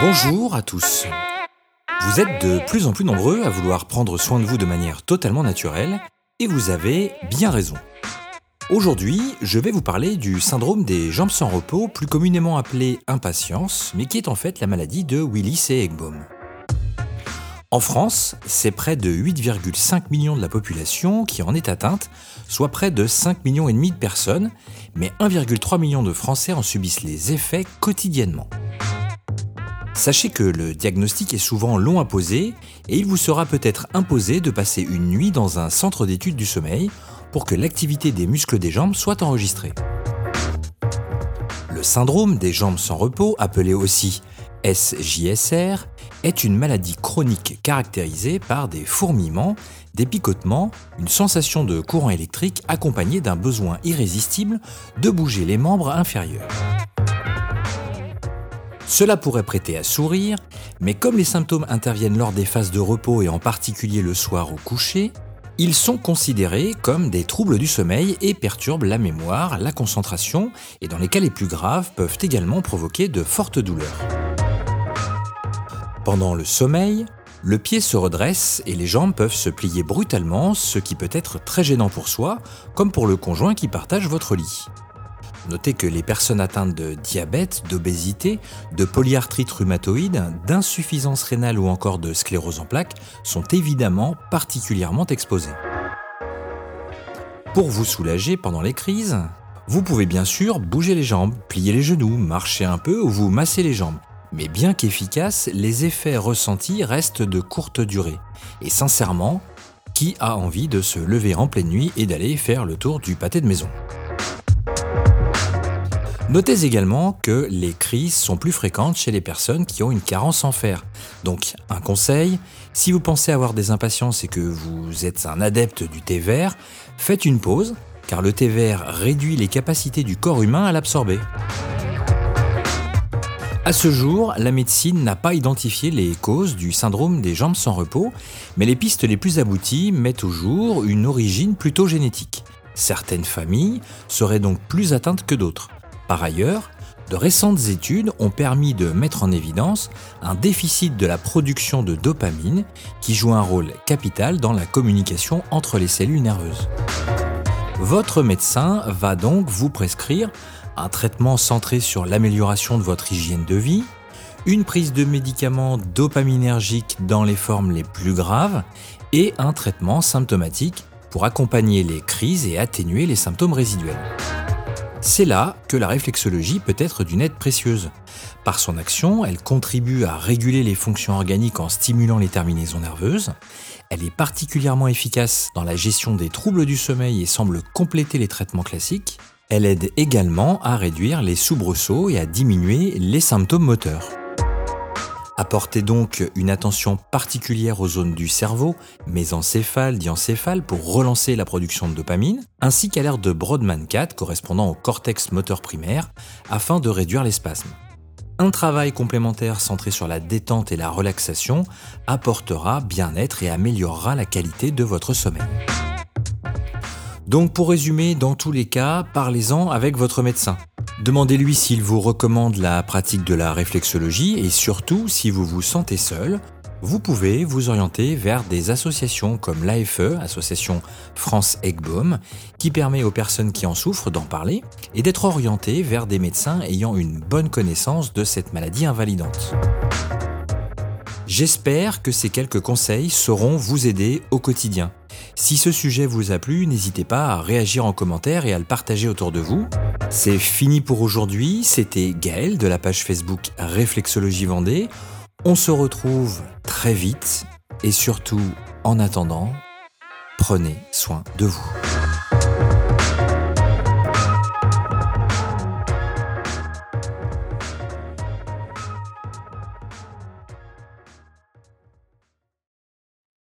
Bonjour à tous. Vous êtes de plus en plus nombreux à vouloir prendre soin de vous de manière totalement naturelle, et vous avez bien raison. Aujourd'hui, je vais vous parler du syndrome des jambes sans repos, plus communément appelé impatience, mais qui est en fait la maladie de Willis et Egbaum. En France, c'est près de 8,5 millions de la population qui en est atteinte, soit près de 5 millions et demi de personnes, mais 1,3 million de Français en subissent les effets quotidiennement. Sachez que le diagnostic est souvent long à poser et il vous sera peut-être imposé de passer une nuit dans un centre d'études du sommeil pour que l'activité des muscles des jambes soit enregistrée. Le syndrome des jambes sans repos, appelé aussi SJSR, est une maladie chronique caractérisée par des fourmillements, des picotements, une sensation de courant électrique accompagnée d'un besoin irrésistible de bouger les membres inférieurs. Cela pourrait prêter à sourire, mais comme les symptômes interviennent lors des phases de repos et en particulier le soir au coucher, ils sont considérés comme des troubles du sommeil et perturbent la mémoire, la concentration et dans les cas les plus graves peuvent également provoquer de fortes douleurs. Pendant le sommeil, le pied se redresse et les jambes peuvent se plier brutalement, ce qui peut être très gênant pour soi, comme pour le conjoint qui partage votre lit. Notez que les personnes atteintes de diabète, d'obésité, de polyarthrite rhumatoïde, d'insuffisance rénale ou encore de sclérose en plaques sont évidemment particulièrement exposées. Pour vous soulager pendant les crises, vous pouvez bien sûr bouger les jambes, plier les genoux, marcher un peu ou vous masser les jambes. Mais bien qu'efficaces, les effets ressentis restent de courte durée. Et sincèrement, qui a envie de se lever en pleine nuit et d'aller faire le tour du pâté de maison? Notez également que les crises sont plus fréquentes chez les personnes qui ont une carence en fer. Donc, un conseil, si vous pensez avoir des impatiences et que vous êtes un adepte du thé vert, faites une pause, car le thé vert réduit les capacités du corps humain à l'absorber. À ce jour, la médecine n'a pas identifié les causes du syndrome des jambes sans repos, mais les pistes les plus abouties mettent au jour une origine plutôt génétique. Certaines familles seraient donc plus atteintes que d'autres. Par ailleurs, de récentes études ont permis de mettre en évidence un déficit de la production de dopamine qui joue un rôle capital dans la communication entre les cellules nerveuses. Votre médecin va donc vous prescrire un traitement centré sur l'amélioration de votre hygiène de vie, une prise de médicaments dopaminergiques dans les formes les plus graves et un traitement symptomatique pour accompagner les crises et atténuer les symptômes résiduels. C'est là que la réflexologie peut être d'une aide précieuse. Par son action, elle contribue à réguler les fonctions organiques en stimulant les terminaisons nerveuses. Elle est particulièrement efficace dans la gestion des troubles du sommeil et semble compléter les traitements classiques. Elle aide également à réduire les soubresauts et à diminuer les symptômes moteurs. Apportez donc une attention particulière aux zones du cerveau, mésencéphale, diencéphale, pour relancer la production de dopamine, ainsi qu'à l'aire de Brodmann-4 correspondant au cortex moteur primaire, afin de réduire les spasmes. Un travail complémentaire centré sur la détente et la relaxation apportera bien-être et améliorera la qualité de votre sommeil. Donc pour résumer, dans tous les cas, parlez-en avec votre médecin. Demandez-lui s'il vous recommande la pratique de la réflexologie et surtout si vous vous sentez seul, vous pouvez vous orienter vers des associations comme l'AFE, Association France Egbaum, qui permet aux personnes qui en souffrent d'en parler et d'être orientés vers des médecins ayant une bonne connaissance de cette maladie invalidante. J'espère que ces quelques conseils sauront vous aider au quotidien. Si ce sujet vous a plu, n'hésitez pas à réagir en commentaire et à le partager autour de vous. C'est fini pour aujourd'hui, c'était Gaël de la page Facebook Réflexologie Vendée. On se retrouve très vite et surtout, en attendant, prenez soin de vous.